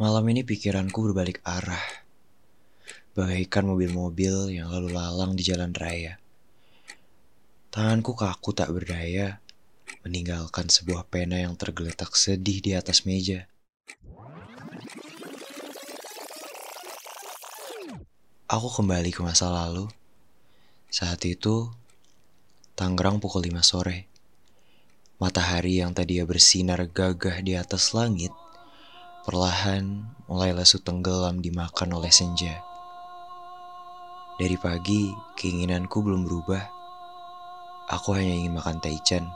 Malam ini pikiranku berbalik arah. Bagaikan mobil-mobil yang lalu lalang di jalan raya. Tanganku kaku tak berdaya, meninggalkan sebuah pena yang tergeletak sedih di atas meja. Aku kembali ke masa lalu. Saat itu, Tangerang pukul 5 sore. Matahari yang tadinya bersinar gagah di atas langit Perlahan mulai lesu tenggelam dimakan oleh senja. Dari pagi, keinginanku belum berubah. Aku hanya ingin makan taichan.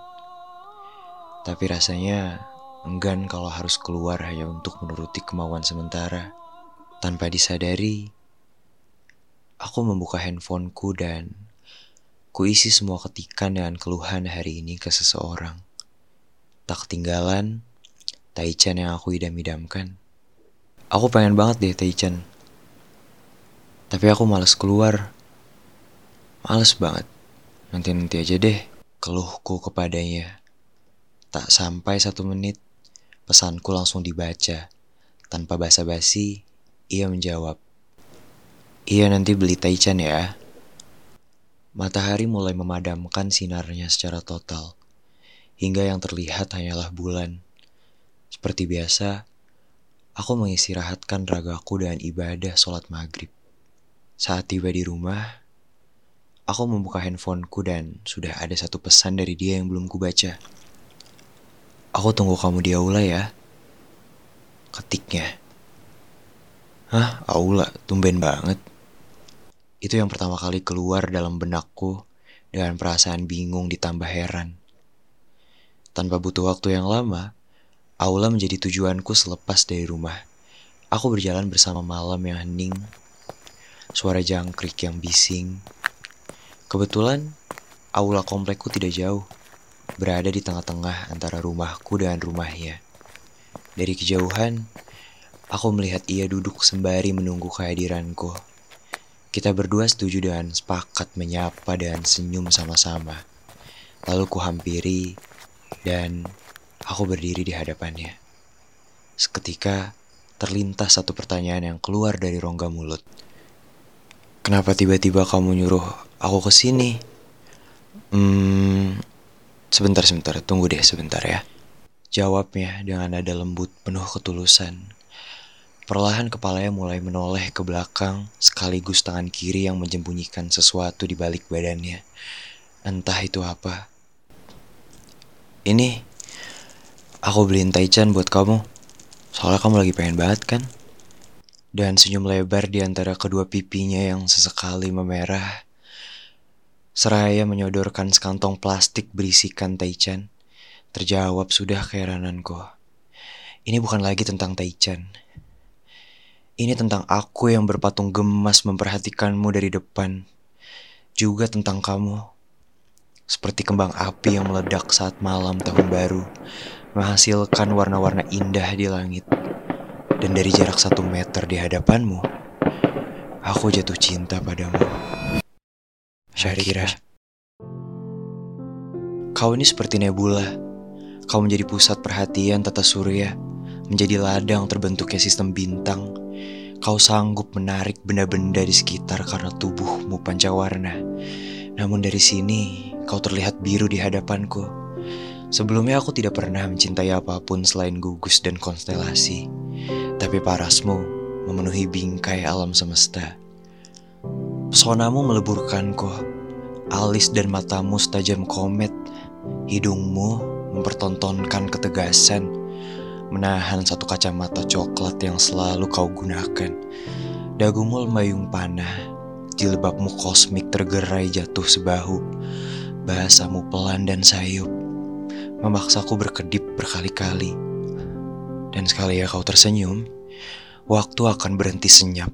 Tapi rasanya enggan kalau harus keluar hanya untuk menuruti kemauan sementara. Tanpa disadari, aku membuka handphoneku dan kuisi semua ketikan dengan keluhan hari ini ke seseorang. Tak ketinggalan, Taichan yang aku idam-idamkan. Aku pengen banget deh Taichan. Tapi aku males keluar. Males banget. Nanti-nanti aja deh keluhku kepadanya. Tak sampai satu menit, pesanku langsung dibaca. Tanpa basa-basi, ia menjawab. Iya nanti beli Taichan ya. Matahari mulai memadamkan sinarnya secara total. Hingga yang terlihat hanyalah bulan seperti biasa, aku mengistirahatkan ragaku dengan ibadah sholat maghrib. Saat tiba di rumah, aku membuka handphoneku dan sudah ada satu pesan dari dia yang belum kubaca. Aku tunggu kamu di aula ya. Ketiknya. Hah, aula, tumben banget. Itu yang pertama kali keluar dalam benakku dengan perasaan bingung ditambah heran. Tanpa butuh waktu yang lama, Aula menjadi tujuanku selepas dari rumah. Aku berjalan bersama malam yang hening, suara jangkrik yang bising. Kebetulan, aula komplekku tidak jauh, berada di tengah-tengah antara rumahku dan rumahnya. Dari kejauhan, aku melihat ia duduk sembari menunggu kehadiranku. Kita berdua setuju dan sepakat menyapa dan senyum sama-sama. Lalu ku hampiri dan Aku berdiri di hadapannya. Seketika terlintas satu pertanyaan yang keluar dari rongga mulut. Kenapa tiba-tiba kamu nyuruh aku ke sini? Hmm, sebentar sebentar, tunggu deh sebentar ya. Jawabnya dengan nada lembut penuh ketulusan. Perlahan kepalanya mulai menoleh ke belakang, sekaligus tangan kiri yang menyembunyikan sesuatu di balik badannya. Entah itu apa. Ini Aku beliin taichan buat kamu. Soalnya kamu lagi pengen banget kan? Dan senyum lebar di antara kedua pipinya yang sesekali memerah. Seraya menyodorkan sekantong plastik berisikan taichan. Terjawab sudah keherananku. Ini bukan lagi tentang taichan. Ini tentang aku yang berpatung gemas memperhatikanmu dari depan. Juga tentang kamu. Seperti kembang api yang meledak saat malam tahun baru menghasilkan warna-warna indah di langit. Dan dari jarak satu meter di hadapanmu, aku jatuh cinta padamu. Syakira. Kau ini seperti nebula. Kau menjadi pusat perhatian tata surya, menjadi ladang terbentuknya sistem bintang. Kau sanggup menarik benda-benda di sekitar karena tubuhmu pancawarna. Namun dari sini, kau terlihat biru di hadapanku Sebelumnya aku tidak pernah mencintai apa pun selain gugus dan konstelasi. Tapi parasmu memenuhi bingkai alam semesta. Pesonamu meleburkanku. Alis dan matamu setajam komet. Hidungmu mempertontonkan ketegasan. Menahan satu kacamata coklat yang selalu kau gunakan. Dagumu lembayung panah. Jilbabmu kosmik tergerai jatuh sebahu. Bahasamu pelan dan sayup memaksaku berkedip berkali-kali. Dan sekali ya kau tersenyum, waktu akan berhenti senyap.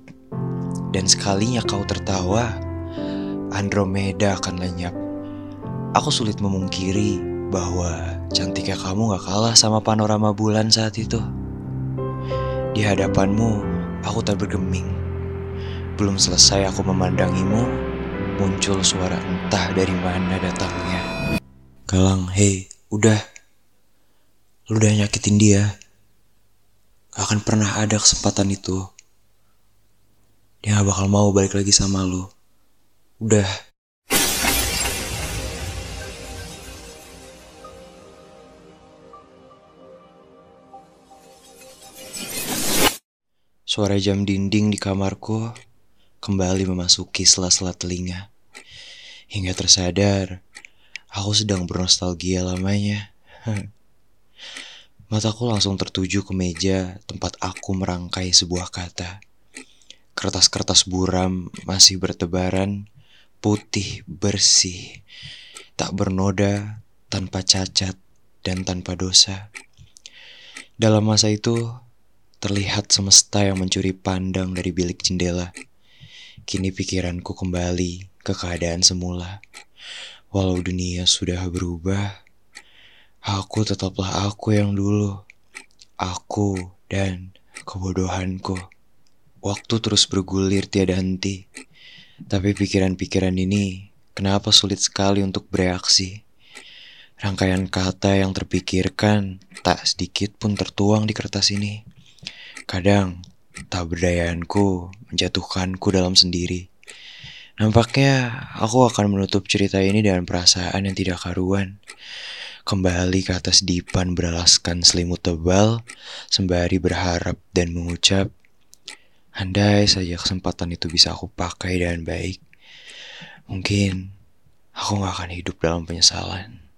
Dan sekalinya kau tertawa, Andromeda akan lenyap. Aku sulit memungkiri bahwa cantiknya kamu gak kalah sama panorama bulan saat itu. Di hadapanmu, aku tak bergeming. Belum selesai aku memandangimu, muncul suara entah dari mana datangnya. Galang, hei, Udah. Lu udah nyakitin dia. gak akan pernah ada kesempatan itu. Dia gak bakal mau balik lagi sama lu. Udah. Suara jam dinding di kamarku kembali memasuki sela-sela telinga. Hingga tersadar, aku sedang bernostalgia lamanya. Mataku langsung tertuju ke meja tempat aku merangkai sebuah kata. Kertas-kertas buram masih bertebaran, putih bersih, tak bernoda, tanpa cacat, dan tanpa dosa. Dalam masa itu, terlihat semesta yang mencuri pandang dari bilik jendela. Kini pikiranku kembali ke keadaan semula. Walau dunia sudah berubah, aku tetaplah aku yang dulu. Aku dan kebodohanku. Waktu terus bergulir tiada henti. Tapi pikiran-pikiran ini kenapa sulit sekali untuk bereaksi? Rangkaian kata yang terpikirkan tak sedikit pun tertuang di kertas ini. Kadang tak berdayaanku menjatuhkanku dalam sendiri. Nampaknya aku akan menutup cerita ini dengan perasaan yang tidak karuan. Kembali ke atas dipan beralaskan selimut tebal, sembari berharap dan mengucap, Andai saja kesempatan itu bisa aku pakai dengan baik, mungkin aku gak akan hidup dalam penyesalan.